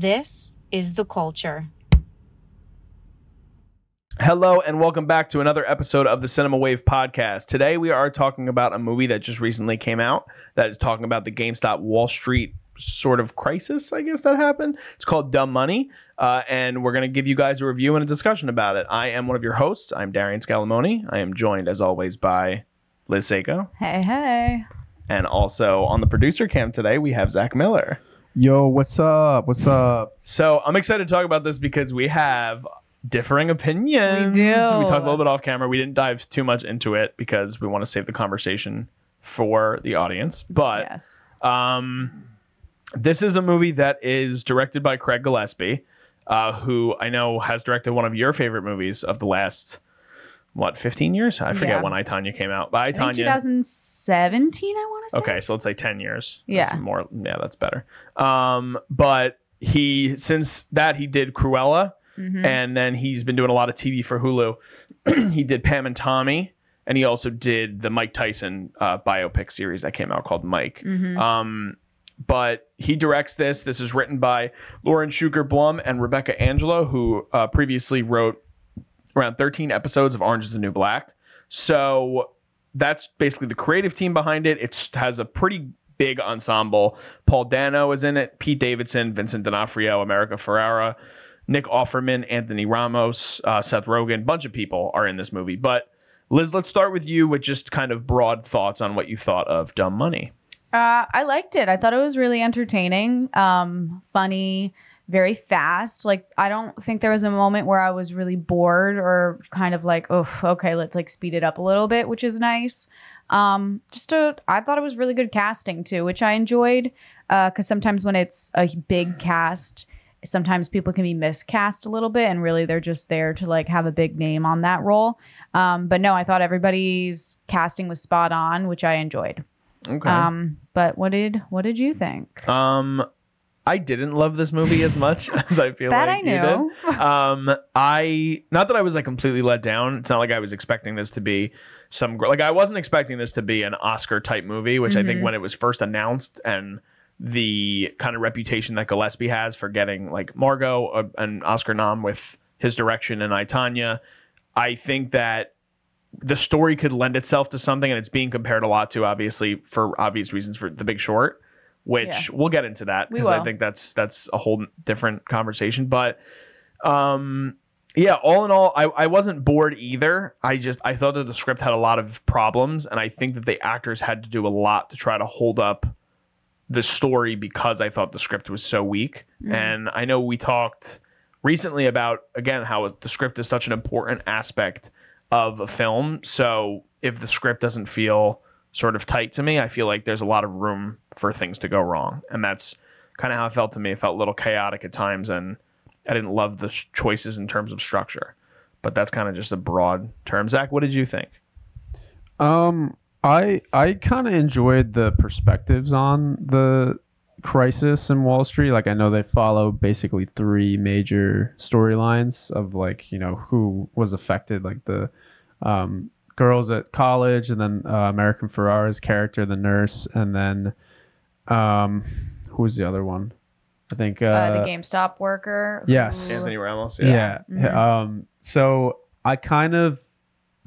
This is the culture. Hello and welcome back to another episode of the Cinema Wave podcast. Today we are talking about a movie that just recently came out that is talking about the GameStop Wall Street sort of crisis, I guess that happened. It's called Dumb Money, uh, and we're going to give you guys a review and a discussion about it. I am one of your hosts. I'm Darian Scalamoni. I am joined, as always, by Liz Seiko, Hey, hey. and also on the producer cam today we have Zach Miller. Yo, what's up? What's up? So I'm excited to talk about this because we have differing opinions. We do. We talked a little bit off camera. We didn't dive too much into it because we want to save the conversation for the audience. But yes. um, this is a movie that is directed by Craig Gillespie, uh, who I know has directed one of your favorite movies of the last what 15 years? I forget Yeah. when I Tonya came out. But I I think Tonya. 2017, I want to say. Okay, so let's say 10 years. Yeah. That's more yeah, that's better. Um, but he since that he did Cruella Mhm. and then he's been doing a lot of TV for Hulu. he did Pam and Tommy and he also did the Mike Tyson uh, biopic series that came out called Mike. Mhm. Um, but he directs this. This is written by Lauren Schuker Blum and Rebecca Angelo, who uh, previously wrote around 13 episodes of Orange is the New Black. So that's basically the creative team behind it. It has a pretty big ensemble. Paul Dano is in it, Pete Davidson, Vincent D'Onofrio, America Ferrera, Nick Offerman, Anthony Ramos, uh, Seth Rogen. bunch of people are in this movie. But Liz, let's start with you with just kind of broad thoughts on what you thought of Dumb Money. Uh, I liked it. I thought it was really entertaining, um, funny, very fast. Like, I don't think there was a moment where I was really bored or kind of like, oh, okay, let's like speed it up a little bit, which is nice. Um, just a, I thought it was really good casting too, which I enjoyed. Uh, cause sometimes when it's a big cast, sometimes people can be miscast a little bit and really they're just there to like have a big name on that role. Um, but no, I thought everybody's casting was spot on, which I enjoyed. Okay. Um, but what did what did you think? Um, I didn't love this movie as much as I feel That like I you knew. did. Um, I not that I was like completely let down. It's not like I was expecting this to be some like I wasn't expecting this to be an Oscar type movie, which I think Mhm. when it was first announced and the kind of reputation that Gillespie has for getting like Margot uh, an Oscar nom with his direction and I Tonya, I think that the story could lend itself to something, and it's being compared a lot to obviously for obvious reasons for The Big Short, which we'll get into that because I think that's that's a whole different conversation. But um, yeah, all in all, I, I wasn't bored either. I just I thought that the script had a lot of problems, and I think that the actors had to do a lot to try to hold up the story because I thought the script was so weak. Mm. And I know we talked recently about again how the script is such an important aspect of a film. So if the script doesn't feel sort of tight to me, I feel like there's a lot of room for things to go wrong, and that's kind of how it felt to me. It felt a little chaotic at times, and I didn't love the sh- choices in terms of structure. But that's kind of just a broad term. Zach, what did you think? Um, I I kind of enjoyed the perspectives on the crisis in Wall Street. Like I know they follow basically three major storylines of like you know who was affected, like the um, girls at college, and then uh, American Ferrera's character, the nurse, and then um, who was the other one? I think uh, Uh, the GameStop worker. yes. who- Anthony Ramos. yeah. Mhm. Um, so I kind of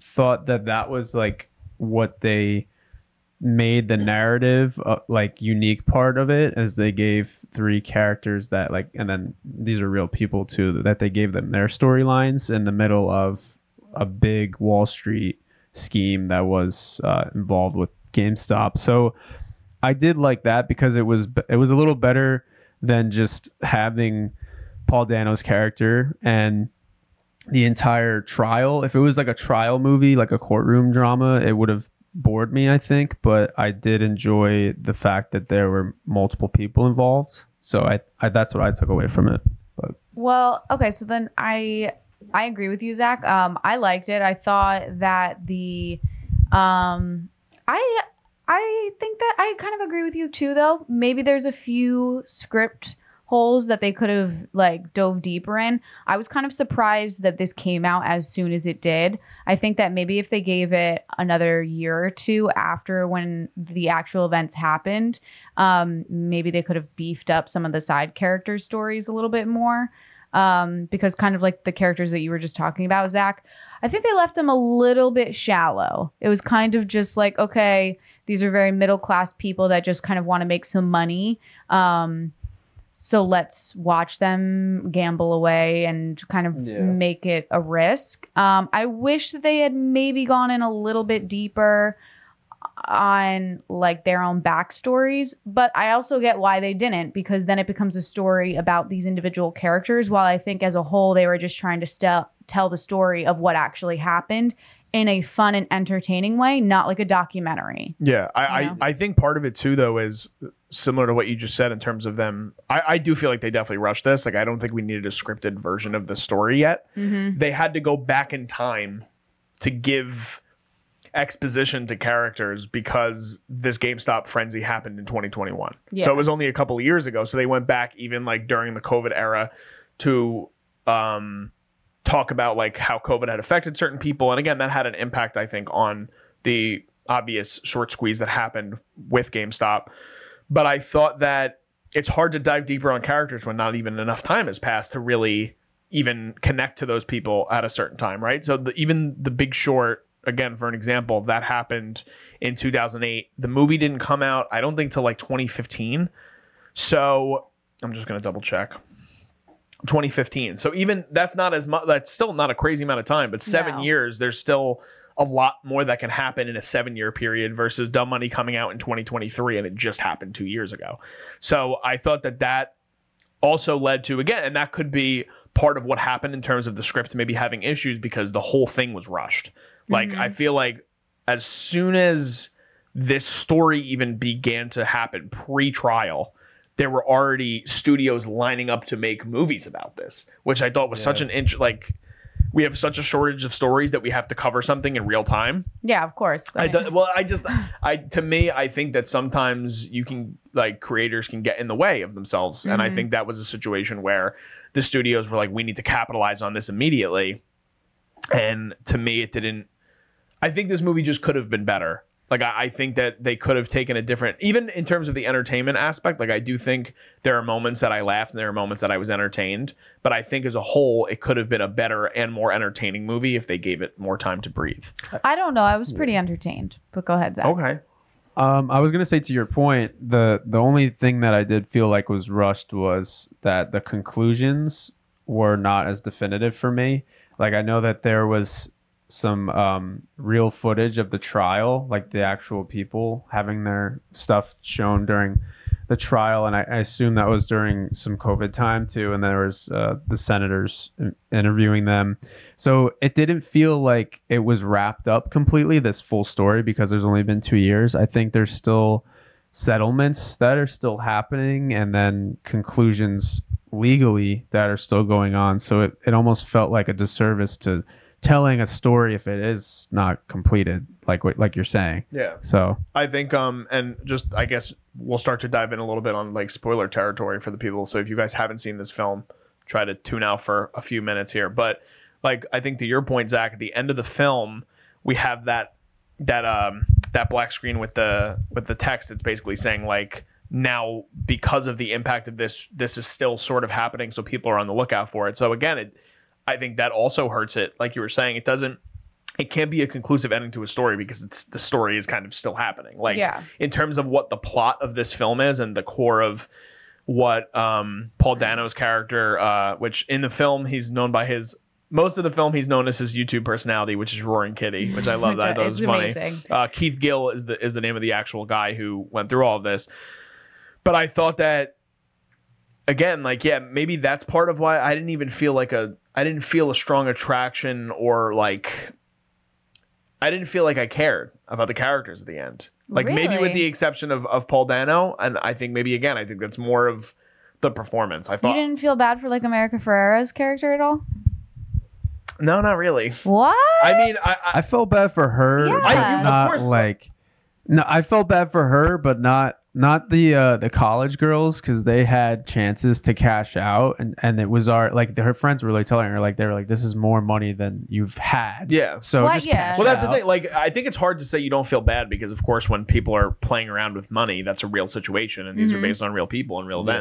thought that that was like what they made the narrative uh, like unique part of it as they gave three characters that like and then these are real people too that they gave them their storylines in the middle of a big wall street scheme that was uh, involved with gamestop so i did like that because it was it was a little better than just having paul dano's character and the entire trial. If it was like a trial movie, like a courtroom drama, it would have bored me, I think. But I did enjoy the fact that there were multiple people involved. So I, I that's what I took away from it. But Well, okay, so then I I agree with you, Zach. Um, I liked it. I thought that the um I I think that I kind of agree with you too though. Maybe there's a few script holes that they could have like dove deeper in. I was kind of surprised that this came out as soon as it did. I think that maybe if they gave it another year or two after when the actual events happened, um, maybe they could have beefed up some of the side character stories a little bit more. Um, because kind of like the characters that you were just talking about, Zach, I think they left them a little bit shallow. It was kind of just like, okay, these are very middle class people that just kind of want to make some money. Um, so let's watch them gamble away and kind of Yeah. make it a risk. Um, I wish that they had maybe gone in a little bit deeper on like their own backstories, but I also get why they didn't because then it becomes a story about these individual characters. While I think as a whole they were just trying to stel- tell the story of what actually happened in a fun and entertaining way, not like a documentary. Yeah, I, You know? I, I think part of it too, though, is similar to what you just said in terms of them. I, I do feel like they definitely rushed this. Like, I don't think we needed a scripted version of the story yet. Mm-hmm. They had to go back in time to give exposition to characters because this GameStop frenzy happened in 2021. Yeah. So it was only a couple of years ago. So they went back even like during the COVID era to um, talk about like how COVID had affected certain people. And again, that had an impact, I think, on the obvious short squeeze that happened with GameStop. But I thought that it's hard to dive deeper on characters when not even enough time has passed to really even connect to those people at a certain time, right? So the, even the Big Short, again, for an example, that happened in 2008. The movie didn't come out, I don't think, till like 2015. So I'm just gonna double check. 2015. So even that's not as much. That's still not a crazy amount of time, but seven No. years. There's still a lot more that can happen in a seven year period versus Dumb Money coming out in 2023 and it just happened two years ago. So I thought that that also led to again, and that could be part of what happened in terms of the script maybe having issues because the whole thing was rushed. Like Mhm. I feel like as soon as this story even began to happen pre-trial, there were already studios lining up to make movies about this, which I thought was such an inch like we have such a shortage of stories that we have to cover something in real time. Yeah, of course. I do, well, I just, I to me, I think that sometimes you can like creators can get in the way of themselves, and I Mhm. think that was a situation where the studios were like, we need to capitalize on this immediately, and to me, it didn't. I think this movie just could have been better. Like I, I think that they could have taken a different, even in terms of the entertainment aspect. Like I do think there are moments that I laughed and there are moments that I was entertained. But I think as a whole, it could have been a better and more entertaining movie if they gave it more time to breathe. I don't know. I was pretty entertained. But go ahead, Zach. Okay. Um, I was gonna say to your point, the the only thing that I did feel like was rushed was that the conclusions were not as definitive for me. Like I know that there was some um, real footage of the trial, like the actual people having their stuff shown during the trial, and I, I assume that was during some COVID time too. And there was uh, the senators interviewing them, so it didn't feel like it was wrapped up completely. This full story because there's only been two years. I think there's still settlements that are still happening, and then conclusions legally that are still going on. So it, it almost felt like a disservice to telling a story if it is not completed, like what like you're saying. Yeah. So I think um and just I guess we'll start to dive in a little bit on like spoiler territory for the people. So if you guys haven't seen this film, try to tune out for a few minutes here. But like I think to your point, Zach, at the end of the film, we have that that um that black screen with the with the text it's basically saying like now because of the impact of this this is still sort of happening so people are on the lookout for it so again it i think that also hurts it like you were saying it doesn't it can't be a conclusive ending to a story because it's the story is kind of still happening like Yeah. in terms of what the plot of this film is and the core of what um, Paul Dano's character, uh, which in the film he's known by his most of the film he's known as his YouTube personality, which is Roaring Kitty, which I love. That I thought it it's was funny. Uh, Keith Gill is the is the name of the actual guy who went through all of this. But I thought that again, like yeah, maybe that's part of why I didn't even feel like a I didn't feel a strong attraction or like I didn't feel like I cared about the characters at the end. Like maybe with the exception of, of Paul Dano, and I think maybe again, I think that's more of the performance. I thought You didn't feel bad for like America Ferrera's character at all? no, not really. What? I mean, I, I I felt bad for her, Yeah. but I- of not course. like. No, I felt bad for her, but not not the uh the college girls because they had chances to cash out and and it was our like her friends were really telling her like they were like this is more money than you've had Yeah. so Well, just yeah. cash Well, that's the thing. Like, I think it's hard to say you don't feel bad because, of course, when people are playing around with money, that's a real situation, and these Mhm. are based on real people and real Yeah.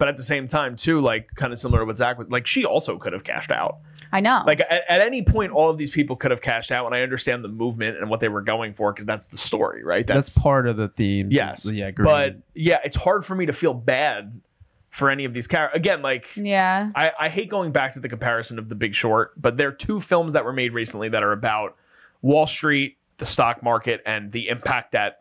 Events. But at the same time, too, like kind of similar to what Zach was like, she also could have cashed out. I know. Like at, at any point, all of these people could have cashed out, and I understand the movement and what they were going for because that's the story, right? that's, part of the themes yes, yeah green. But yeah, it's hard for me to feel bad for any of these characters. Again, like yeah. I, I hate going back to the comparison of The Big Short, but there are two films that were made recently that are about Wall Street, the stock market, and the impact that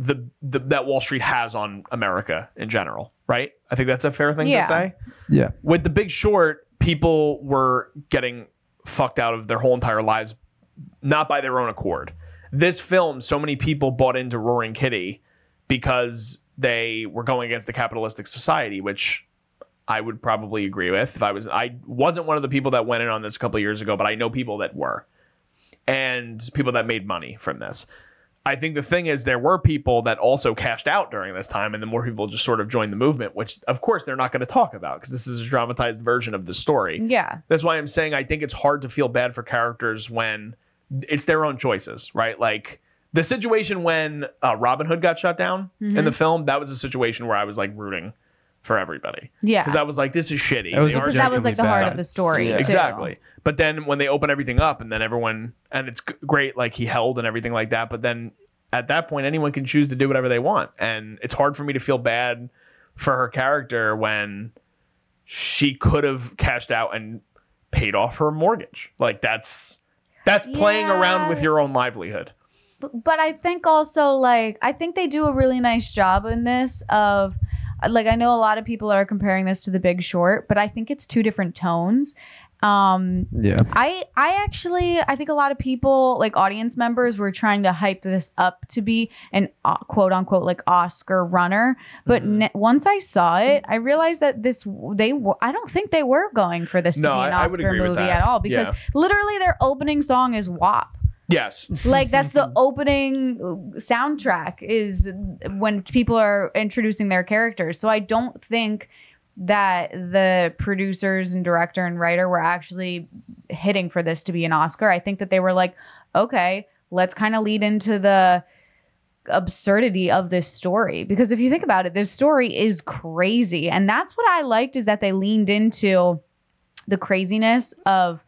the, the that Wall Street has on America in general. Right? I think that's a fair thing Yeah. to say. yeah With The Big Short, people were getting fucked out of their whole entire lives, not by their own accord. This film, so many people bought into Roaring Kitty because they were going against the capitalistic society, which I would probably agree with. If I was, I wasn't one of the people that went in on this a couple of years ago, but I know people that were, and people that made money from this. I think the thing is, there were people that also cashed out during this time, and the more people just sort of joined the movement, which of course they're not going to talk about because this is a dramatized version of the story. Yeah. That's why I'm saying I think it's hard to feel bad for characters when it's their own choices, right? Like the situation when uh, Robinhood got shut down in the film, that was a situation where I was like rooting for everybody Yeah. because I was like, this is shitty. That was a because that was like the genuinely heart of the story. Yeah. too. Exactly. But then when they open everything up and then everyone and it's g- great like he held and everything like that, but then at that point anyone can choose to do whatever they want and it's hard for me to feel bad for her character when she could have cashed out and paid off her mortgage. Like that's that's playing around with your own livelihood. But- but I think also like I think they do a really nice job in this of like I know a lot of people are comparing this to The Big Short, but I think it's two different tones. Um yeah I I actually I think a lot of people like audience members were trying to hype this up to be an uh, quote unquote like Oscar runner, but Mhm. ne- once I saw it, I realized that this they were I don't think they were going for this to be an I- I Oscar with movie at all because Yeah. literally their opening song is WAP Yes. like that's the opening soundtrack is when people are introducing their characters. So i don't think that the producers and director and writer were actually hitting for this to be an oscar. I think that they were like okay let's kind of lead into the absurdity of this story. Because if you think about it this story is crazy. And that's what i liked is that they leaned into the craziness of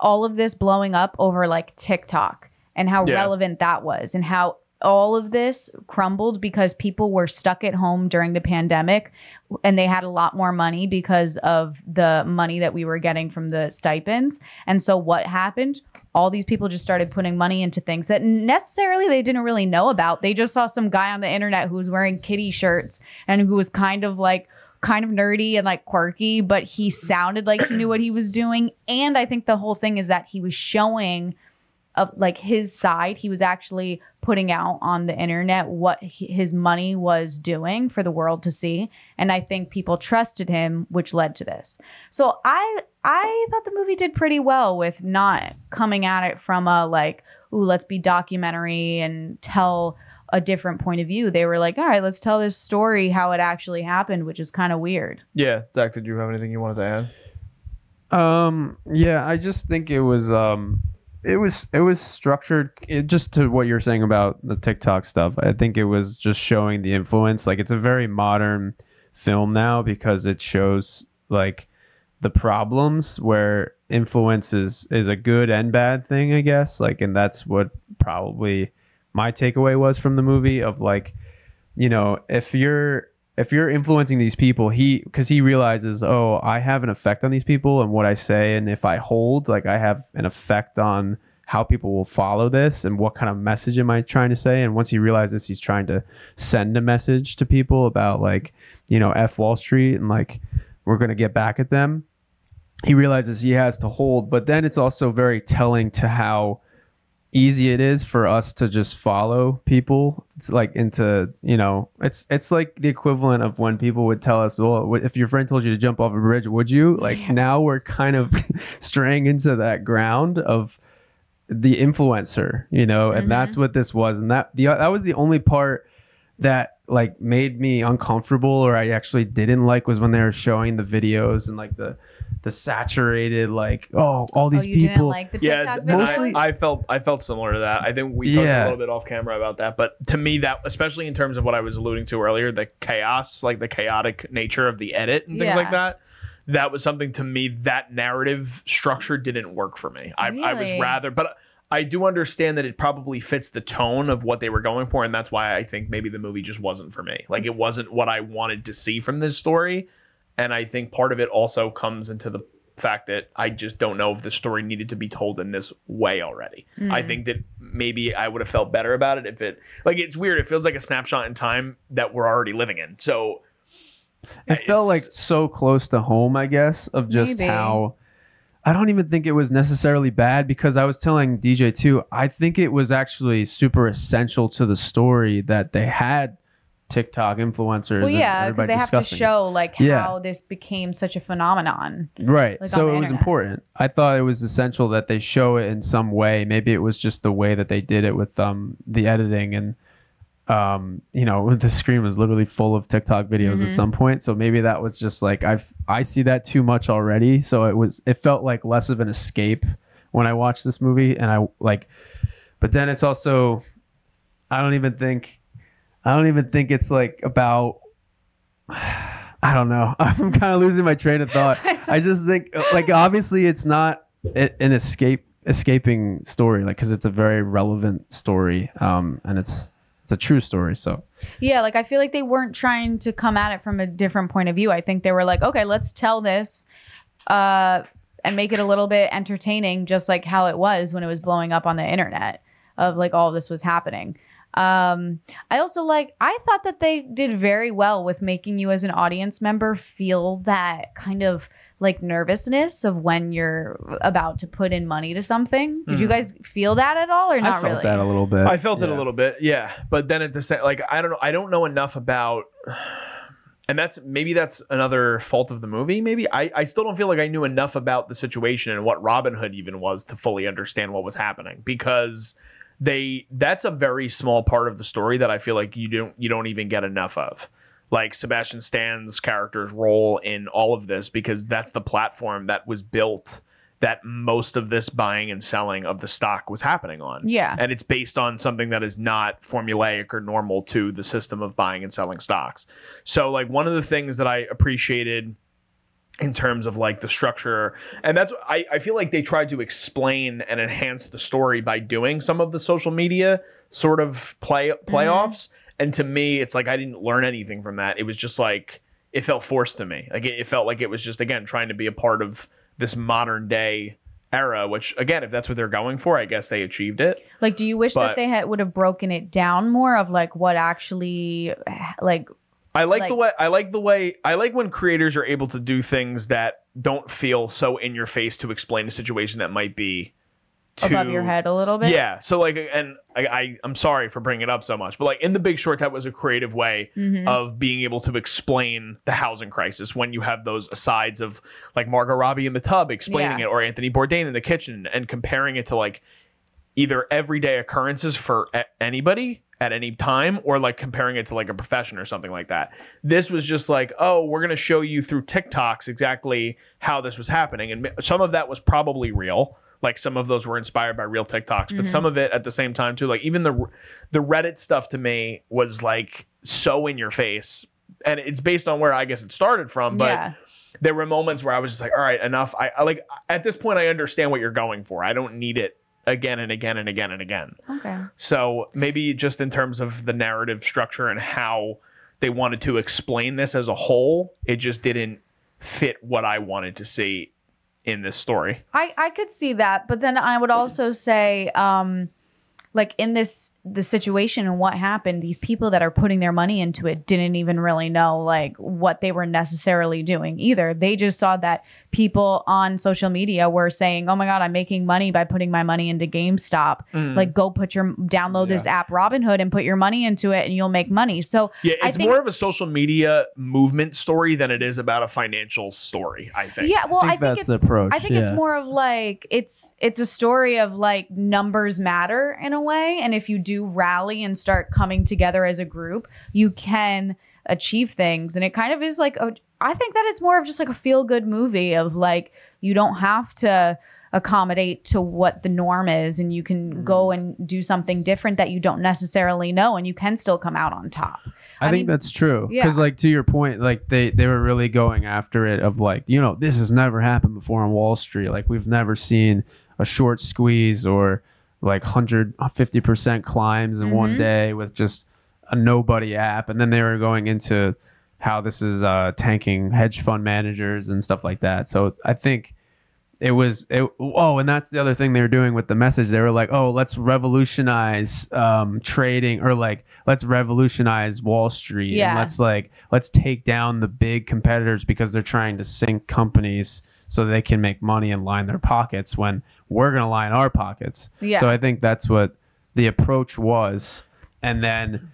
all of this blowing up over like TikTok and how Yeah. relevant that was and how all of this crumbled because people were stuck at home during the pandemic and they had a lot more money because of the money that we were getting from the stipends. And so what happened? All these people just started putting money into things that necessarily they didn't really know about. They just saw some guy on the internet who was wearing kitty shirts and who was kind of like kind of nerdy and like quirky, but he sounded like he knew what he was doing. And I think the whole thing is that he was showing of like his side. He was actually putting out on the internet what he, his money was doing for the world to see. And I think people trusted him, which led to this. So I I thought the movie did pretty well with not coming at it from a like, ooh, let's be documentary and tell a different point of view. They were like, all right, let's tell this story how it actually happened, which is kind of weird. Yeah. Zach, did you have anything you wanted to add? Um. Yeah, I just think it was. Um. It was. It was structured. It, just to what you're saying about the TikTok stuff. I think it was just showing the influence. Like it's a very modern film now because it shows like the problems where influence is is a good and bad thing. I guess. Like, and that's what probably my takeaway was from the movie of like, you know, if you're if you're influencing these people, he because he realizes, oh, I have an effect on these people and what I say, and if I hold, like I have an effect on how people will follow this and what kind of message am I trying to say. And once he realizes he's trying to send a message to people about like, you know, F Wall Street and like we're gonna get back at them, he realizes he has to hold. But then it's also very telling to how easy it is for us to just follow people it's like into you know it's it's like the equivalent of when people would tell us well if your friend told you to jump off a bridge would you like Yeah. now we're kind of straying into that ground of the influencer you know and Mhm. that's what this was and that the that was the only part that like made me uncomfortable or I actually didn't like was when they were showing the videos and like the the saturated like oh all these oh, you didn't people like the Yeah, TikTok and I- Mostly- I, felt I felt similar to that. I think we talked Yeah. a little bit off camera about that, but to me, that especially in terms of what I was alluding to earlier, the chaos, like the chaotic nature of the edit and things Yeah. like that. That was something to me that narrative structure didn't work for me. I, I was rather, but I do understand that it probably fits the tone of what they were going for, and that's why I think maybe the movie just wasn't for me. Like it wasn't what I wanted to see from this story, and I think part of it also comes into the fact that I just don't know if the story needed to be told in this way already. I mm. think that maybe I would have felt better about it if it like it's weird. It feels like a snapshot in time that we're already living in. So it uh, felt like so close to home i guess of just Maybe. how i don't even think it was necessarily bad because i was telling dj too i think it was actually super essential to the story that they had tiktok influencers well yeah because they have to show like how this became such a phenomenon right. like, so it was internet. important. I thought it was essential that they show it in some way. Maybe it was just the way that they did it with um the editing and um you know the screen was literally full of tiktok videos Mm-hmm. at some point. So maybe that was just like i've i see that too much already. So it was it felt like less of an escape when i watched this movie and i like but then it's also i don't even think i don't even think it's like about I don't know. I'm kind of losing my train of thought. I just think, like, obviously, it's not an escape escaping story, like, because it's a very relevant story, um, and it's it's a true story. So Yeah, like I feel like they weren't trying to come at it from a different point of view. I think they were like, okay, let's tell this uh and make it a little bit entertaining just like how it was when it was blowing up on the internet of like all this was happening. Um I also like I thought that they did very well with making you as an audience member feel that kind of like nervousness of when you're about to put in money to something. Did you guys feel that at all or not I felt really? that a little bit. I felt it a little bit, yeah. But then at the same, like I don't know, I don't know enough about, and that's maybe that's another fault of the movie. Maybe I, I still don't feel like I knew enough about the situation and what Robinhood even was to fully understand what was happening because they that's a very small part of the story that I feel like you don't you don't even get enough of. Like Sebastian Stan's character's role in all of this because that's the platform that was built that most of this buying and selling of the stock was happening on Yeah. and it's based on something that is not formulaic or normal to the system of buying and selling stocks. So like one of the things that I appreciated in terms of like the structure. And that's I, I feel like they tried to explain and enhance the story by doing some of the social media sort of play playoffs. Mm-hmm. And to me it's like I didn't learn anything from that. It was just like it felt forced to me. Like it, it felt like it was just again trying to be a part of this modern day era which again if that's what they're going for I guess they achieved it. Like, do you wish But- that they had would have broken it down more of like what actually, like, I like, the way I like the way I like when creators are able to do things that don't feel so in your face to explain a situation that might be too, above your head a little bit? Yeah. So like, and I, I I'm sorry for bringing it up so much, but like in The Big Short, that was a creative way Mhm. of being able to explain the housing crisis when you have those asides of like Margot Robbie in the tub explaining Yeah. it, or Anthony Bourdain in the kitchen, and comparing it to like either everyday occurrences for a- anybody at any time or like comparing it to like a profession or something like that. This was just like, oh, we're going to show you through TikToks exactly how this was happening and some of that was probably real. Like some of those were inspired by real TikToks, but some mm-hmm. of it at the same time too, like even the the Reddit stuff to me was like so in your face. And it's based on where I guess it started from, but yeah. there were moments where I was just like, all right, enough. I, I like at this point I understand what you're going for. I don't need it again and again and again and again. Okay. So maybe just in terms of the narrative structure and how they wanted to explain this as a whole, it just didn't fit what I wanted to see in this story. I I could see that, but then I would also say, um, like in this the situation and what happened, these people that are putting their money into it didn't even really know like what they were necessarily doing either. They just saw that people on social media were saying, "Oh my god, I'm making money by putting my money into GameStop." Mm. Like, go put your download this app Robinhood and put your money into it, and you'll make money. So Yeah, I it's think- more of a social media movement story than it is about a financial story, I think. Yeah, well, I think think, that's the it's approach, I think it's more of like it's it's a story of like numbers matter in a way. And if you do rally and start coming together as a group, you can achieve things. And it kind of is like, a, I think that it's more of just like a feel good movie of like, you don't have to accommodate to what the norm is and you can mm-hmm. go and do something different that you don't necessarily know and you can still come out on top. I, I think mean, that's true. yeah. Because, like, to your point, like they they were really going after it of like, you know, this has never happened before on Wall Street. Like, we've never seen a short squeeze or like 150 percent climbs in one Mhm. day with just a nobody app. And then they were going into how this is uh, tanking hedge fund managers and stuff like that. So I think it was it, oh and that's the other thing they were doing with the message they were like oh let's revolutionize um, trading or like let's revolutionize wall street and let's like let's take down the big competitors because they're trying to sink companies so they can make money and line their pockets when we're going to line our pockets Yeah. so i think that's what the approach was and then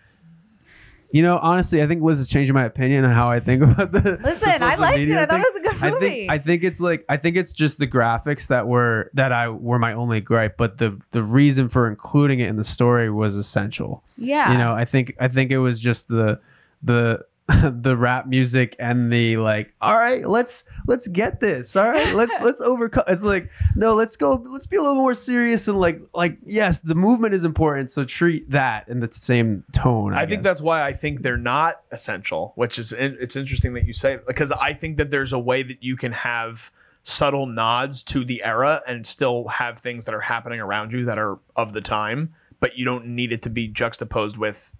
you know honestly i think liz is changing my opinion on how i think about the the Listen, I social liked it. I thought it was a good I movie. think I think it's like I think it's just the graphics that were that I were my only gripe, but the the reason for including it in the story was essential. yeah. You know, I think I think it was just the the the rap music and the like all right let's let's get this all right let's let's overcome it's like no let's go let's be a little more serious and like like yes the movement is important so treat that in the same tone i, I think guess. that's why I think they're not essential, which is it's interesting that you say it, because I think that there's a way that you can have subtle nods to the era and still have things that are happening around you that are of the time, but you don't need it to be juxtaposed with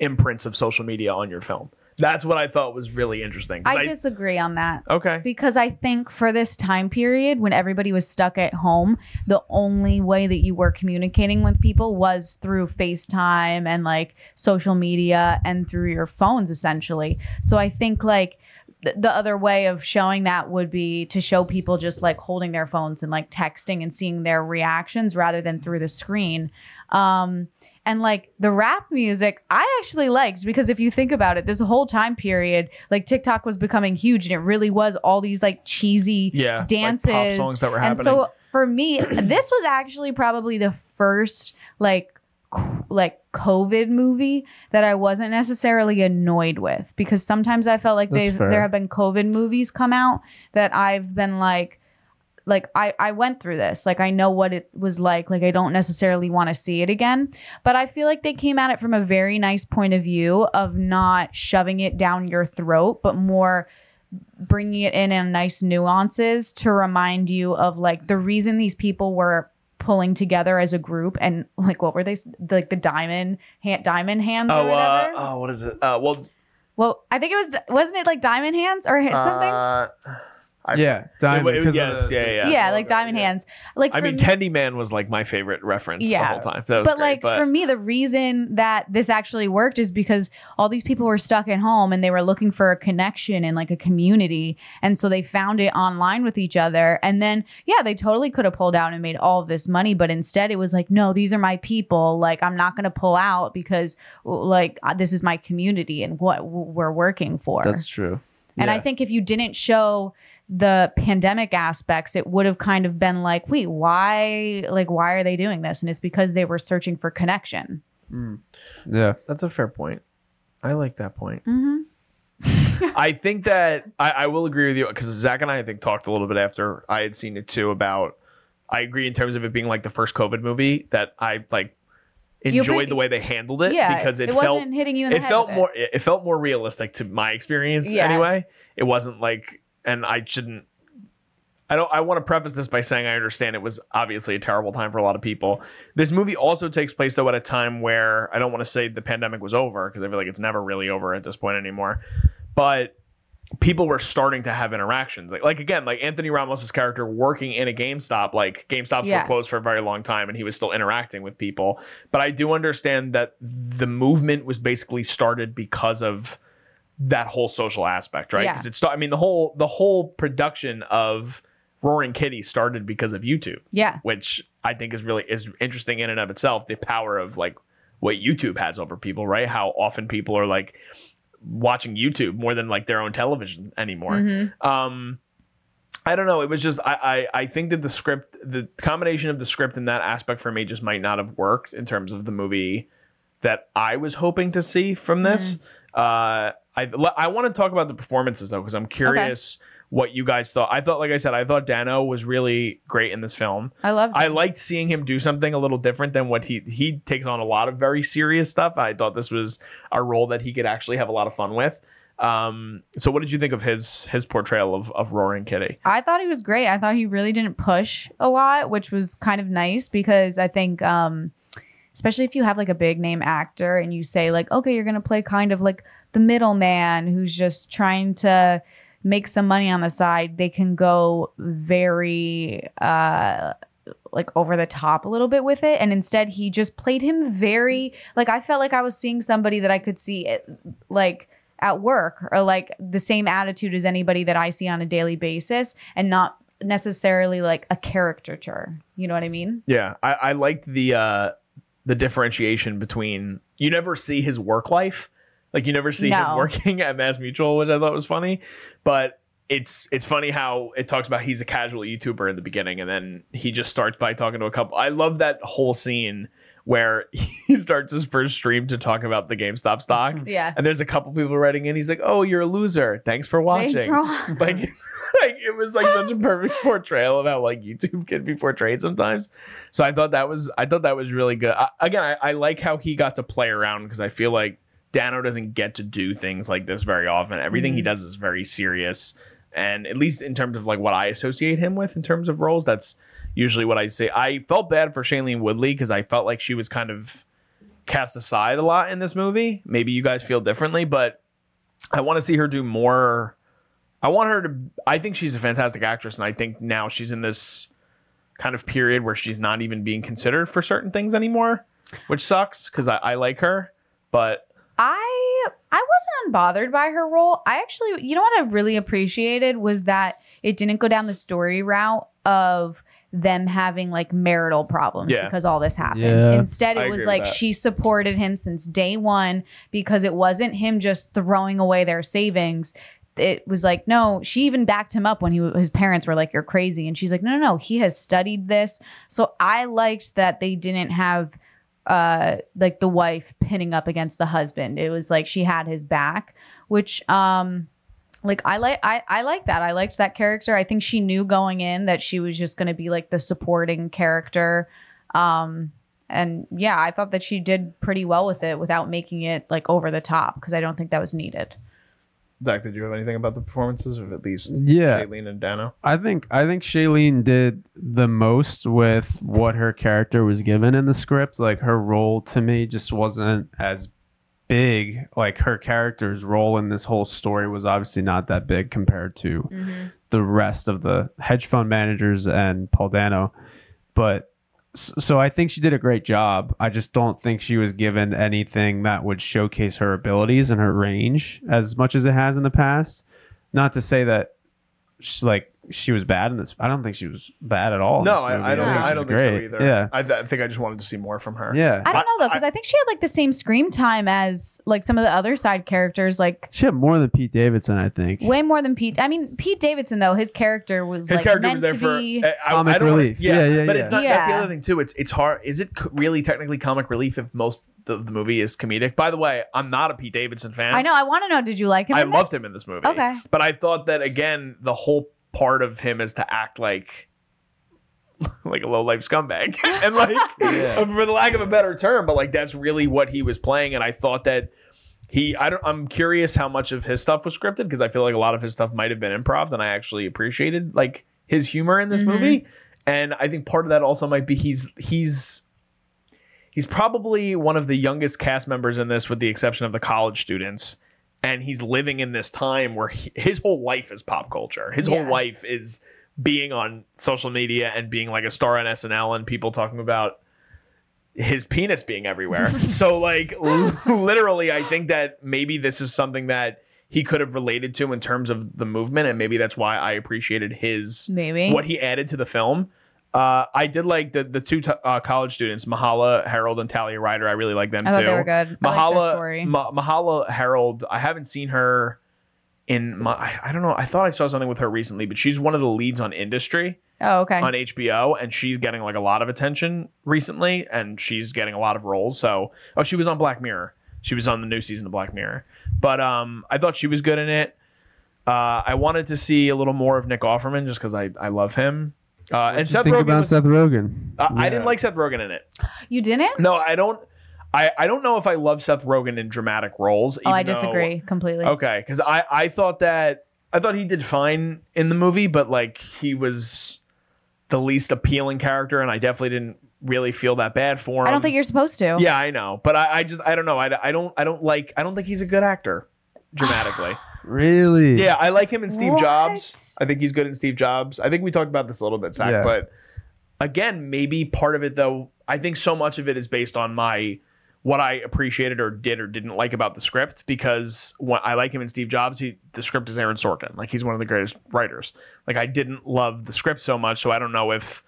imprints of social media on your film. That's what I thought was really interesting. 'cause I disagree on that. okay. Because I think for this time period when everybody was stuck at home, the only way that you were communicating with people was through FaceTime and like social media and through your phones essentially. So I think like th- the other way of showing that would be to show people just like holding their phones and like texting and seeing their reactions rather than through the screen. Um and like the rap music, I actually liked because if you think about it, this whole time period, like TikTok was becoming huge and it really was all these like cheesy Yeah. like dances. pop songs that were and so for me, this was actually probably the first like like COVID movie that I wasn't necessarily annoyed with because sometimes I felt like they there have been COVID movies come out that I've been like like I, I went through this. Like i know what it was like. Like i don't necessarily want to see it again but i feel like they came at it from a very nice point of view of not shoving it down your throat but more bringing it in in nice nuances to remind you of like the reason these people were pulling together as a group and like what were they like the diamond hand diamond hands or oh, uh, whatever? oh, what is it? Uh, well, well i think it was wasn't it like diamond hands or something? Uh, I yeah diamond it- because yes, the, yeah, yeah. yeah, like diamond hands like I mean, me- Tendy Man was like my favorite reference the Yeah. whole time. That was but great, like but for me the reason that this actually worked is because all these people were stuck at home and they were looking for a connection and like a community and so they found it online with each other and then yeah they totally could have pulled out and made all of this money but instead it was like no these are my people like i'm not going to pull out because like uh, this is my community and what we're working for that's true and I think if you didn't show the pandemic aspects, it would have kind of been like, wait, why? Like, why are they doing this? And it's because they were searching for connection. yeah that's a fair point. I like that point. Mm-hmm. I think that I, I will agree with you because Zach and I, I think, talked a little bit after I had seen it too about. I agree in terms of it being like the first COVID movie that I like enjoyed bring- the way they handled it Yeah, because it, it felt wasn't hitting you in the it head felt with more it felt more realistic to my experience Yeah. anyway. It wasn't like and I shouldn't I don't I want to preface this by saying I understand it was obviously a terrible time for a lot of people. This movie also takes place though at a time where I don't want to say the pandemic was over because I feel like it's never really over at this point anymore. But people were starting to have interactions. Like, like again, like Anthony Ramos's character working in a GameStop, like GameStops Yeah. were closed for a very long time and he was still interacting with people. But I do understand that the movement was basically started because of that whole social aspect, right? Yeah. Because it start I mean the whole the whole production of Roaring Kitty started because of YouTube, Yeah. which I think is really is interesting in and of itself, the power of like what YouTube has over people, right? How often people are like watching YouTube more than like their own television anymore. Mhm. Um, I don't know. It was just I, I I think that the script, the combination of the script and that aspect for me just might not have worked in terms of the movie that I was hoping to see from this. Uh, I I want to talk about the performances though because I'm curious what you guys thought. I thought, like I said, I thought Dano was really great in this film. I love. I liked seeing him do something a little different than what he he takes on a lot of very serious stuff. I thought this was a role that he could actually have a lot of fun with. Um, so what did you think of his his portrayal of of Roaring Kitty? I thought he was great. I thought he really didn't push a lot, which was kind of nice because I think, um, especially if you have like a big name actor and you say like, okay, you're gonna play kind of like the middleman who's just trying to make some money on the side, they can go very uh like over the top a little bit with it and instead he just played him very like I felt like I was seeing somebody that I could see it like at work or like the same attitude as anybody that I see on a daily basis and not necessarily like a caricature. You know what I mean? Yeah, I, I liked the uh the differentiation between you never see his work life, like you never see him working at Mass Mutual, which I thought was funny, but. It's it's funny how it talks about he's a casual YouTuber in the beginning, and then he just starts by talking to a couple. I love that whole scene where he starts his first stream to talk about the GameStop stock, Yeah. and there's a couple people writing in. He's like, "Oh, you're a loser. Thanks for watching." Thanks for watching. like, like it was like such a perfect portrayal of how like YouTube can be portrayed sometimes. So I thought that was I thought that was really good. I, again, I, I like how he got to play around because I feel like Dano doesn't get to do things like this very often. Everything he Mhm. does is very serious, and at least in terms of like what I associate him with in terms of roles, that's usually what I say. I felt bad for Shailene Woodley because I felt like she was kind of cast aside a lot in this movie. Maybe you guys feel differently, but I want to see her do more. I want her to. I think she's a fantastic actress, and I think now she's in this kind of period where she's not even being considered for certain things anymore, which sucks because I, I like her, but I I wasn't unbothered by her role. I actually, you know what I really appreciated was that it didn't go down the story route of them having like marital problems Yeah. because all this happened. Yeah. Instead, I it agree was with like that. she supported him since day one because it wasn't him just throwing away their savings. It was like no. She even backed him up when he his parents were like, "You're crazy," and she's like, "No, no, no. He has studied this." So I liked that they didn't have uh like the wife pinning up against the husband it was like she had his back which um like i like i i like that i liked that character i think she knew going in that she was just going to be like the supporting character um and yeah i thought that she did pretty well with it without making it like over the top because i don't think that was needed Zach, did you have anything about the performances of at least Yeah. Shailene and Dano? I think I think Shailene did the most with what her character was given in the script. Like her role to me just wasn't as big. Like her character's role in this whole story was obviously not that big compared to mm-hmm. the rest of the hedge fund managers and Paul Dano. But so I think she did a great job. I just don't think she was given anything that would showcase her abilities and her range as much as it has in the past. Not to say that she, like she was bad in this. I don't think she was bad at all. in No, this movie. I, I don't. No. Think, she I was don't think so great. either. Yeah, I, th- I think I just wanted to see more from her. yeah. i don't know though because I, think she had like the same screen time as like some of the other side characters like She had more than Pete Davidson, I think. way more than pete i mean pete davidson though his character was His like character meant was there to for be eh, I- I, Comic I don't wanna- relief. yeah, Yeah, yeah, but yeah. it's not. That's the Yeah. other thing too. It's it's hard. Is it c- really technically comic relief if most of the movie is comedic? By the way, I'm not a Pete Davidson fan. i know i want to know did you like him I in loved this? him in this movie. Okay. but I thought that again, the whole part of him is to act like like a low life scumbag, and like Yeah. for the lack of a better term, but like that's really what he was playing, and I thought that. He, I don't. I'm curious how much of his stuff was scripted because I feel like a lot of his stuff might have been improv, and I actually appreciated like his humor in this Mhm. movie. And I think part of that also might be he's he's he's probably one of the youngest cast members in this, with the exception of the college students. And he's living in this time where he, his whole life is pop culture. His whole life is being on social media and being like a star on SNL and people talking about his penis being everywhere. so like l- literally I think that maybe this is something that he could have related to in terms of the movement and maybe that's why I appreciated his maybe what he added to the film. Uh, I did like the the two t- uh, college students, Myha'la Herrold and Talia Ryder. I really like them i too. they were good I Myha'la story Ma- Myha'la Herrold. I haven't seen her in my I- I don't know. I thought I saw something with her recently, but she's one of the leads on Industry Oh, okay. on HBO, and she's getting like a lot of attention recently, and she's getting a lot of roles. So, oh, she was on Black Mirror. She was on the new season of Black Mirror, but um, I thought she was good in it. Uh, I wanted to see a little more of Nick Offerman just because I I love him. Uh, and Seth think Rogen about was, Seth Rogen. uh, I didn't like Seth Rogen in it. you didn't? No, I don't. I, I don't know if I love Seth Rogen in dramatic roles. Oh, I even though- disagree completely. Okay, because I I thought that I thought he did fine in the movie, but like he was the least appealing character, and I definitely didn't really feel that bad for him. I don't think you're supposed to. Yeah, I know, but I, I just I don't know. I, I don't I don't like I don't think he's a good actor dramatically. Really? yeah, I like him in Steve What? Jobs. I think he's good in Steve Jobs. I think we talked about this a little bit, Zach. Yeah. But again, maybe part of it though. I think so much of it is based on my what I appreciated or did or didn't like about the script because when I like him in Steve Jobs, he the script is Aaron Sorkin. Like he's one of the greatest writers. Like I didn't love the script so much, so I don't know if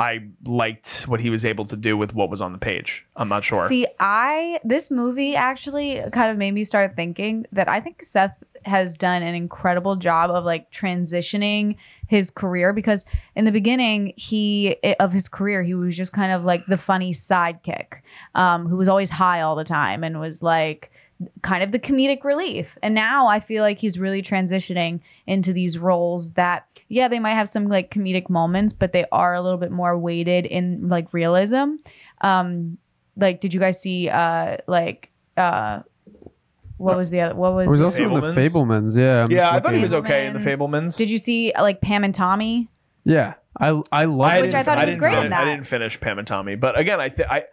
I liked what he was able to do with what was on the page. I'm not sure. See, I this movie actually kind of made me start thinking that I think Seth has done an incredible job of like transitioning his career because in the beginning he of his career he was just kind of like the funny sidekick um who was always high all the time and was like kind of the comedic relief. And now i feel like he's really transitioning into these roles that yeah they might have some like comedic moments but they are a little bit more weighted in like realism. Um like did you guys see uh like uh what was the other what was, I was the- also in the Fabelmans? Fabelmans. Yeah. I'm yeah, just I thought he looking- was okay in the Fabelmans. Fabelmans. did you see uh, like pam and tommy Yeah. I I love Which I didn't- thought he was didn't great in fin- that. I didn't finish Pam and Tommy, but again, I think I,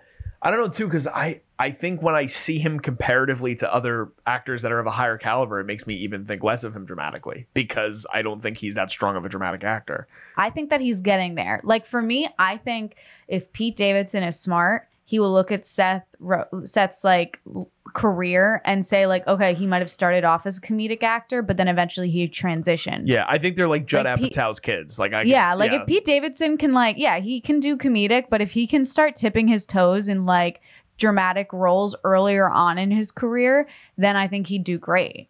I don't know too because I I think when I see him comparatively to other actors that are of a higher caliber, it makes me even think less of him dramatically because I don't think he's that strong of a dramatic actor. I think that he's getting there. Like for me, I think if Pete Davidson is smart, he will look at Seth Ro- Seth's like l- career and say like, okay, he might have started off as a comedic actor, but then eventually he transitioned. Yeah, I think they're like Judd Like Pete- Apatow's kids. Like I Yeah, like if Pete Davidson can like, yeah, he can do comedic, but if he can start tipping his toes in like dramatic roles earlier on in his career, then I think he'd do great.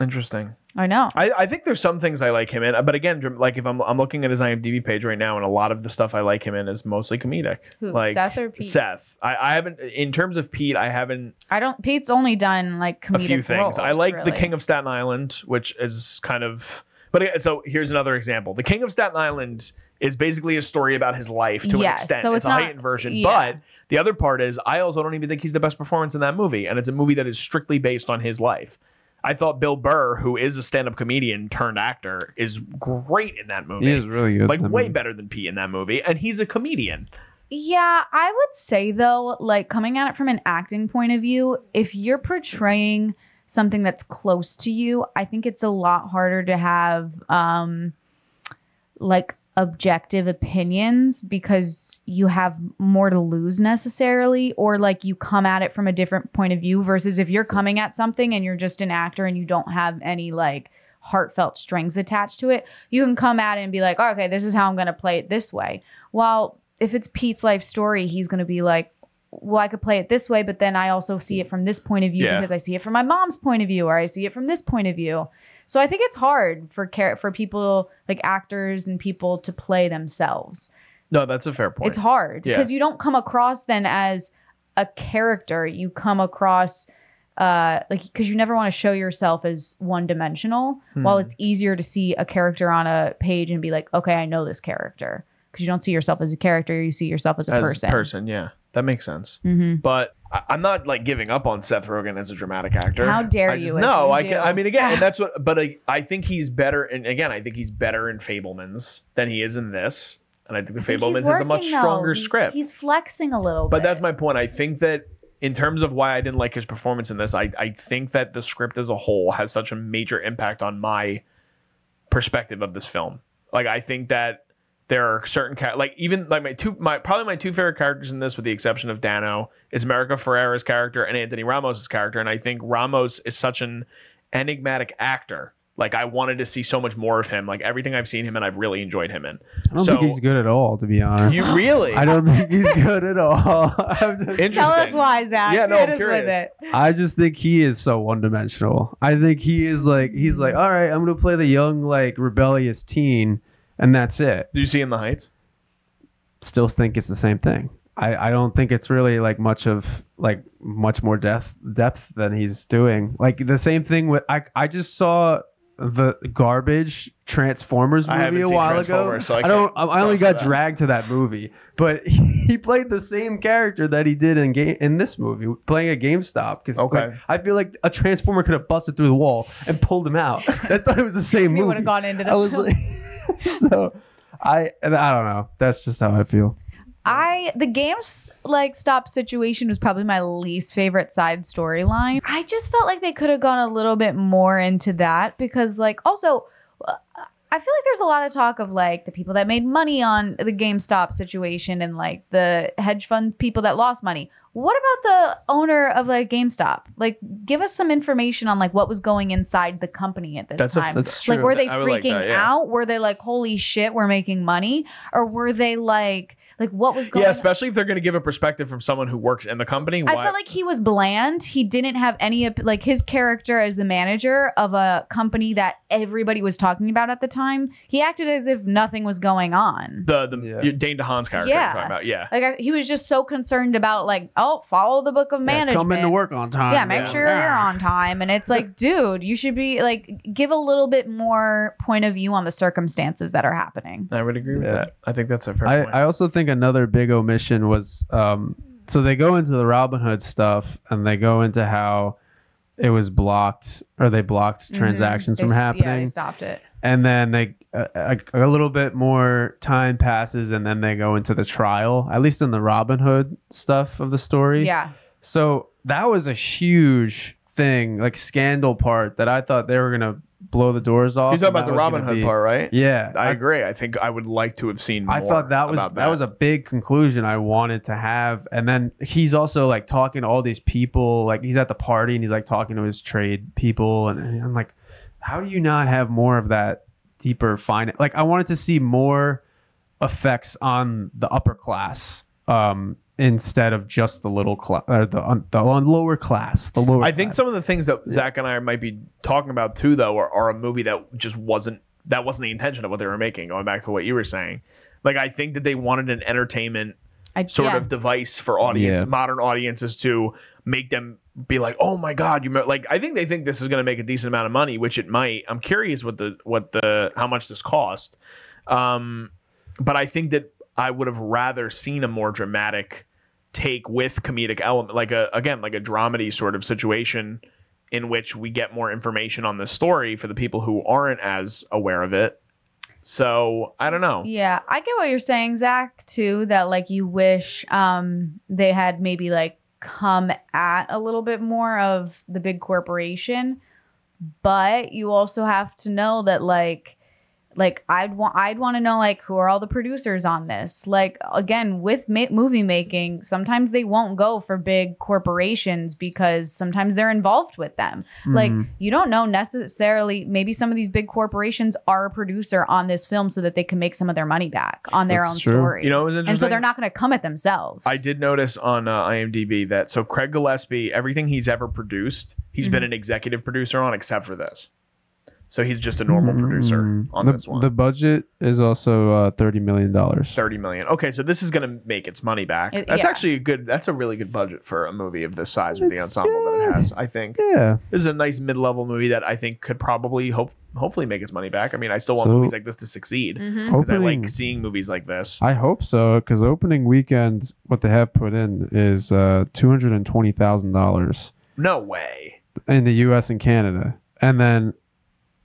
interesting. I know. I, I think there's some things I like him in, but again, like if I'm I'm looking at his IMDb page right now, and a lot of the stuff I like him in is mostly comedic. Who, like Seth or Pete? Seth. I, I haven't in terms of Pete, I haven't I don't. Pete's only done like a few things. roles, I like The. King of Staten Island, which is kind of. But uh, so here's another example. The King of Staten Island is basically a story about his life to an extent. so it's, it's a not- heightened version. yeah. But the other part is, I also don't even think he's the best performance in that movie, and it's a movie that is strictly based on his life. I thought Bill Burr, who is a stand-up comedian turned actor, is great in that movie. He is really good. like way mean, better than Pete in that movie, and he's a comedian. Yeah, I would say though, like coming at it from an acting point of view, if you're portraying something that's close to you, I think it's a lot harder to have um like objective opinions because you have more to lose necessarily or like you come at it from a different point of view versus if you're coming at something and you're just an actor and you don't have any like heartfelt strings attached to it you can come at it and be like okay this is how i'm going to play it this way while if it's pete's life story he's going to be like well i could play it this way but then i also see it from this point of view Yeah. because i see it from my mom's point of view or i see it from this point of view so I think it's hard for char- for people like actors and people to play themselves. No, that's a fair point. It's hard Yeah. because you don't come across then as a character. You come across uh like because you never want to show yourself as one dimensional. While Hmm. it's easier to see a character on a page and be like, okay, I know this character because you don't see yourself as a character. You see yourself as a As person. person, yeah, that makes sense. hmm but I- I'm not like giving up on Seth Rogen as a dramatic actor. How dare I you Just, if no, I can. I mean, again, and that's what. But I, I think he's better. And again, I think he's better in Fabelmans than he is in this. And I think the I think Fabelmans is a much stronger He's- script. He's flexing a little bit. but bit. that's my point. I think that in terms of why I didn't like his performance in this, I, I think that the script as a whole has such a major impact on my perspective of this film. Like I think that there are certain char- like even like my two my probably my two favorite characters in this with the exception of Dano is America Ferrera's character and Anthony Ramos's character and I think Ramos is such an enigmatic actor Like I wanted to see so much more of him. Like everything I've seen him and I've really enjoyed him in. I don't So- think he's good at all, to be honest. You really? I don't think he's good at all. I'm just- Interesting. Tell us why, Zach. Yeah, no, I'm us with curious. it. I just think he is so one dimensional. I think he is like he's like, all right, I'm gonna play the young, like rebellious teen, and that's it. Do you see in the Heights? Still think it's the same thing. I, I don't think it's really like much of like much more depth depth than he's doing. Like the same thing with I I just saw the garbage Transformers I movie a while ago. So I I don't. I only got that. dragged to that movie, but he played the same character that he did in game in this movie, playing at GameStop. Because Okay. I feel like a Transformer could have busted through the wall and pulled him out. I thought it was the same We movie. would have gone into I was like, so I I don't know. That's just how I feel. I the game's like stop situation was probably my least favorite side storyline. I just felt like they could have gone a little bit more into that because like also I feel like there's a lot of talk of like the people that made money on the GameStop situation and like the hedge fund people that lost money. What about the owner of like GameStop? Like give us some information on like what was going inside the company at this That's a- time. that's Like were they I would like freaking that, yeah. out? Were they like holy shit, we're making money? Or were they like like what was going Yeah, on? especially if they're going to give a perspective from someone who works in the company. I felt like he was bland. He didn't have any like his character as the manager of a company that everybody was talking about at the time. He acted as if nothing was going on. the the Yeah. Dane DeHaan's character. Yeah. You're talking about. Yeah. Like I, he was just so concerned about like, oh, follow the book of Yeah, management. come into work on time. Yeah, make Yeah. sure you're on time. And it's like, dude, you should be like, give a little bit more point of view on the circumstances that are happening. I would agree with Yeah. that. I think that's a fair I, point. I also think another big omission was um, so they go into the Robinhood stuff and they go into how it was blocked or they blocked transactions Mm-hmm. They from st- Yeah, happening they stopped it. and then they uh, a, a little bit more time passes and then they go into the trial at least in the Robinhood stuff of the story Yeah. so that was a huge thing like scandal part that I thought they were gonna blow the doors off You're talking about the Robinhood be- part, right? yeah I agree. I think I would like to have seen. More I thought that was about that. was a big conclusion I wanted to have. And then he's also like talking to all these people. Like he's at the party and he's like talking to his trade people. And, and I'm like, how do you not have more of that deeper fine? Like I wanted to see more effects on the upper class um, instead of just the little class or uh, the on the on lower class. The lower. I think class. some of the things that Zach and I might be talking about too, though, are, are a movie that just wasn't that wasn't the intention of what they were making. Going back to what you were saying, like I think that they wanted an entertainment I, sort yeah. of device for audience, Yeah. modern audiences to make them be like, oh my god, you mo-" like. I think they think this is going to make a decent amount of money, which it might. I'm curious what the what the how much this cost, um, but I think that I would have rather seen a more dramatic take with comedic element, like a again like a dramedy sort of situation in which we get more information on the story for the people who aren't as aware of it. So I don't know. Yeah, I get what you're saying, Zach, too, that like you wish um they had maybe like come at a little bit more of the big corporation. But you also have to know that like like I'd want I'd want to know like who are all the producers on this. Like again, with ma- movie making, sometimes they won't go for big corporations because sometimes they're involved with them. Like Mhm. you don't know necessarily. Maybe some of these big corporations are a producer on this film so that they can make some of their money back on their That's own true. story. You know, it was interesting. and so they're not going to come at themselves. I did notice on uh, IMDb that so Craig Gillespie, everything he's ever produced, he's been Mm-hmm. an executive producer on, except for this. So he's just a normal producer Mm. on the, this one. The budget is also uh, thirty million dollars. Thirty million. Okay, so this is going to make its money back. It- that's yeah. actually a good. That's a really good budget for a movie of this size with the It's- ensemble that it has. I think Yeah. this is a nice mid-level movie that I think could probably hope hopefully make its money back. I mean, I still want So- movies like this to succeed Mhm. because I Opening- like seeing movies like this. I hope so, because opening weekend, what they have put in is uh, two hundred and twenty thousand dollars No way. in the U.S. and Canada, and then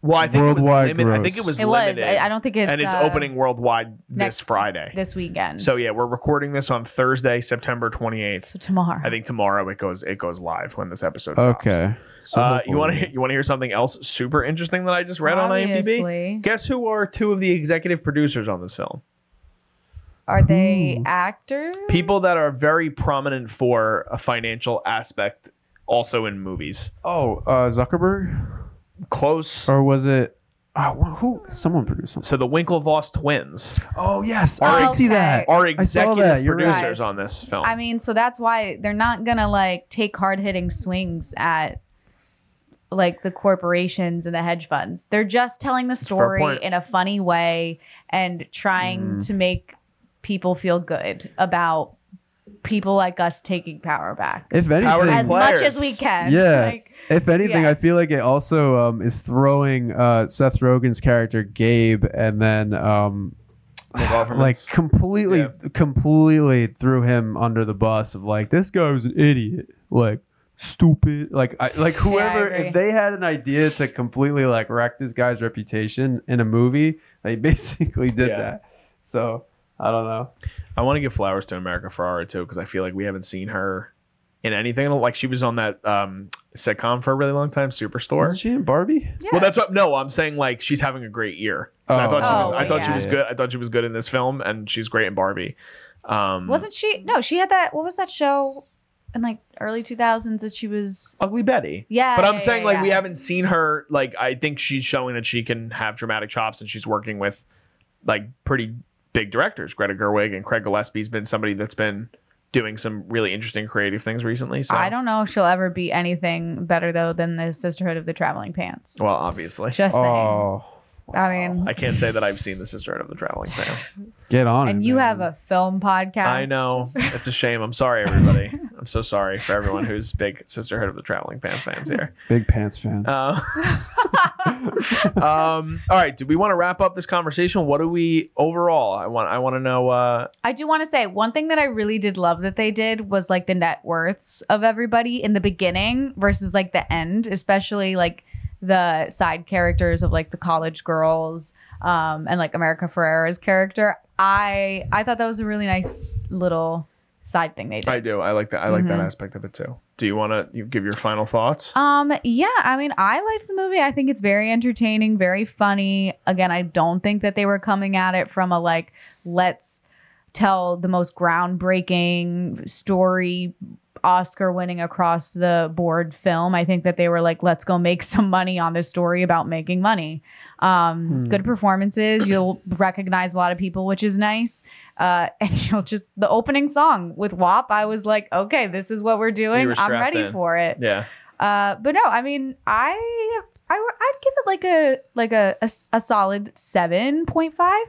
Well, I think it was limited. I think it was It was. I, I don't think it's and it's uh, opening worldwide this next- Friday. this weekend. So yeah, we're recording this on Thursday, September 28th. So tomorrow. I think tomorrow it goes it goes live when this episode. drops. okay. So Uh, you want to you want to hear something else super interesting that I just read on IMDb? Guess who are two of the executive producers on this film? Are they Ooh. actors? People that are very prominent for a financial aspect, also in movies. Oh, uh, Zuckerberg. Close. or was it? Oh, who? Someone produced something. So the Winklevoss twins Oh yes, I ex- see that. are I saw executive that, you're right. producers on this film. I mean, so that's why they're not gonna like take hard hitting swings at like the corporations and the hedge funds. They're just telling the story point. in a funny way and trying Mm. to make people feel good about people like us taking power back If anything, Howard as Players. much as we can. Yeah. Like, If anything, Yeah. I feel like it also um, is throwing uh, Seth Rogen's character Gabe, and then um, like completely, Yeah. completely threw him under the bus of like this guy was an idiot, like stupid, like I like whoever. agree. if they had an idea to completely like wreck this guy's reputation in a movie, they basically did Yeah. that. So I don't know. I want to give flowers to America Ferrera too because I feel like we haven't seen her in anything. Like she was on that um, sitcom for a really long time, Superstore. Wasn't she in Barbie? yeah. Well, that's what. No, I'm saying like she's having a great year. So I Oh. thought she was. Oh, I thought she was good. I thought she was good in this film, and she's great in Barbie. Um, wasn't she? No, she had that. What was that show in like early two thousands that she was? Ugly Betty? Yeah, But I'm yeah, saying yeah, like we haven't seen her. Like I think she's showing that she can have dramatic chops, and she's working with like pretty big directors. Greta Gerwig and Craig Gillespie's been somebody that's been doing some really interesting creative things recently. So I don't know if she'll ever be anything better though than the Sisterhood of the Traveling Pants. Well, obviously, Just saying. Oh, I mean, I can't say that I've seen the Sisterhood of the Traveling Pants. get on it. and you man. have a film podcast. I know it's a shame. I'm sorry, everybody. I'm so sorry for everyone who's big Sisterhood of the Traveling Pants fans here. big pants fan. Uh, um, all right. Do we want to wrap up this conversation? What do we overall? I want. I want to know. Uh, I do want to say one thing that I really did love that they did was like the net worths of everybody in the beginning versus like the end, especially like the side characters of like the college girls um, and like America Ferrera's character. I I thought that was a really nice little side thing they did. I do. I like that. I like that Mhm. aspect of it too. Do you want to you give your final thoughts? Um, yeah, I mean, I liked the movie. I think it's very entertaining, very funny. Again, I don't think that they were coming at it from a like, let's tell the most groundbreaking story, Oscar winning across the board film. I think that they were like, let's go make some money on this story about making money. Um, Hmm. good performances. You'll recognize a lot of people, which is nice. Uh, and you'll just the opening song with WAP. I was like, okay, this is what we're doing. were I'm ready in. for it. Yeah. Uh, but no, I mean, I, I I'd give it like a like a, a solid seven point five.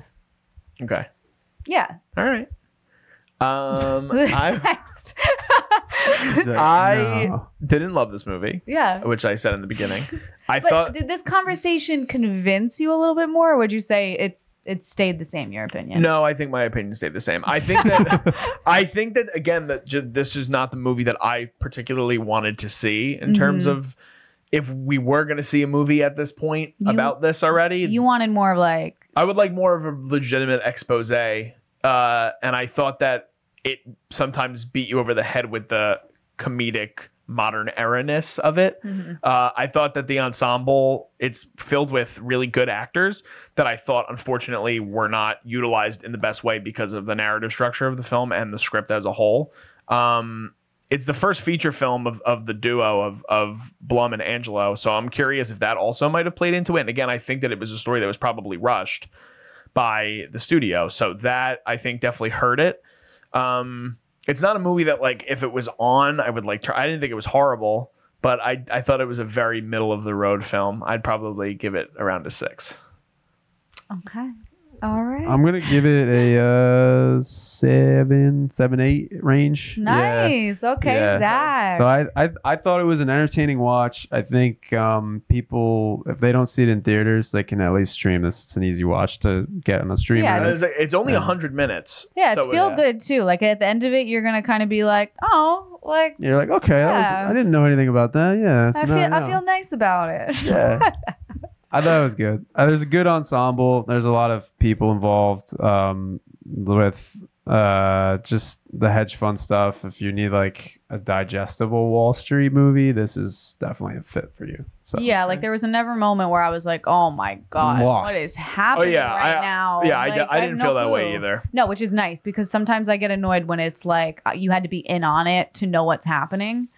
Okay. Yeah. All right. Um, Who's I next? He's like, I no. didn't love this movie, yeah. which I said in the beginning. I But thought did this conversation convince you a little bit more, or would you say it's it stayed the same? Your opinion? No, I think my opinion stayed the same. I think that I think that again that ju- this is not the movie that I particularly wanted to see in terms Mhm. of if we were going to see a movie at this point You- about this already. You wanted more of like I would like more of a legitimate expose, uh, and I thought that it sometimes beat you over the head with the comedic modern era-ness of it. Uh, I thought that the ensemble it's filled with really good actors that I thought unfortunately were not utilized in the best way because of the narrative structure of the film and the script as a whole. Um, it's the first feature film of, of the duo of of Blum and Angelo, so I'm curious if that also might have played into it. And again, I think that it was a story that was probably rushed by the studio, so that I think definitely hurt it. Um, it's not a movie that like if it was on, I would like. Try, I didn't think it was horrible, but I I thought it was a very middle of the road film. I'd probably give it around a six. okay, all right, I'm gonna give it a uh, seven, seven, eight range. Yeah. nice. Okay, Yeah. Zach. So I, I I thought it was an entertaining watch. I think um, people, if they don't see it in theaters, they can at least stream this. It's an easy watch to get on a streamer. Yeah, it's, it's only Yeah. hundred minutes. yeah, it's so, feel good too. Like at the end of it, you're gonna kind of be like, oh, like You're like, okay, that was, I didn't know anything about that. Yeah, I feel now I feel nice about it. Yeah. I thought it was good. Uh, there's a good ensemble. There's a lot of people involved um, with uh, just the hedge fund stuff. If you need like a digestible Wall Street movie, this is definitely a fit for you. So Yeah, like there was a never moment where I was like, "Oh my god, Lost. what is happening yeah, right I- now?" Yeah, I, Like, di- I didn't no feel that way either. No, which is nice because sometimes I get annoyed when it's like uh, you had to be in on it to know what's happening.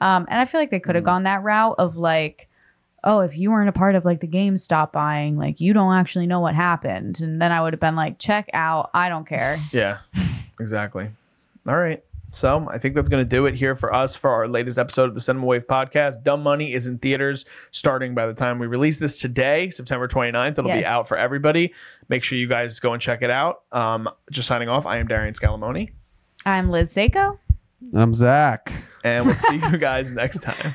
Um, and I feel like they could have Mm. gone that route of like, oh, if you weren't a part of like the GameStop buying, like you don't actually know what happened. And then I would have been like, check out. I don't care. Yeah, exactly. All right. So I think that's going to do it here for us for our latest episode of the Cinema Wave podcast. Dumb Money is in theaters starting by the time we release this today, September 29th. It'll be out for everybody. Make sure you guys go and check it out. Um, just signing off, I am Darian Scalamoni, I'm Liz Seiko. I'm Zach. and we'll see you guys next time.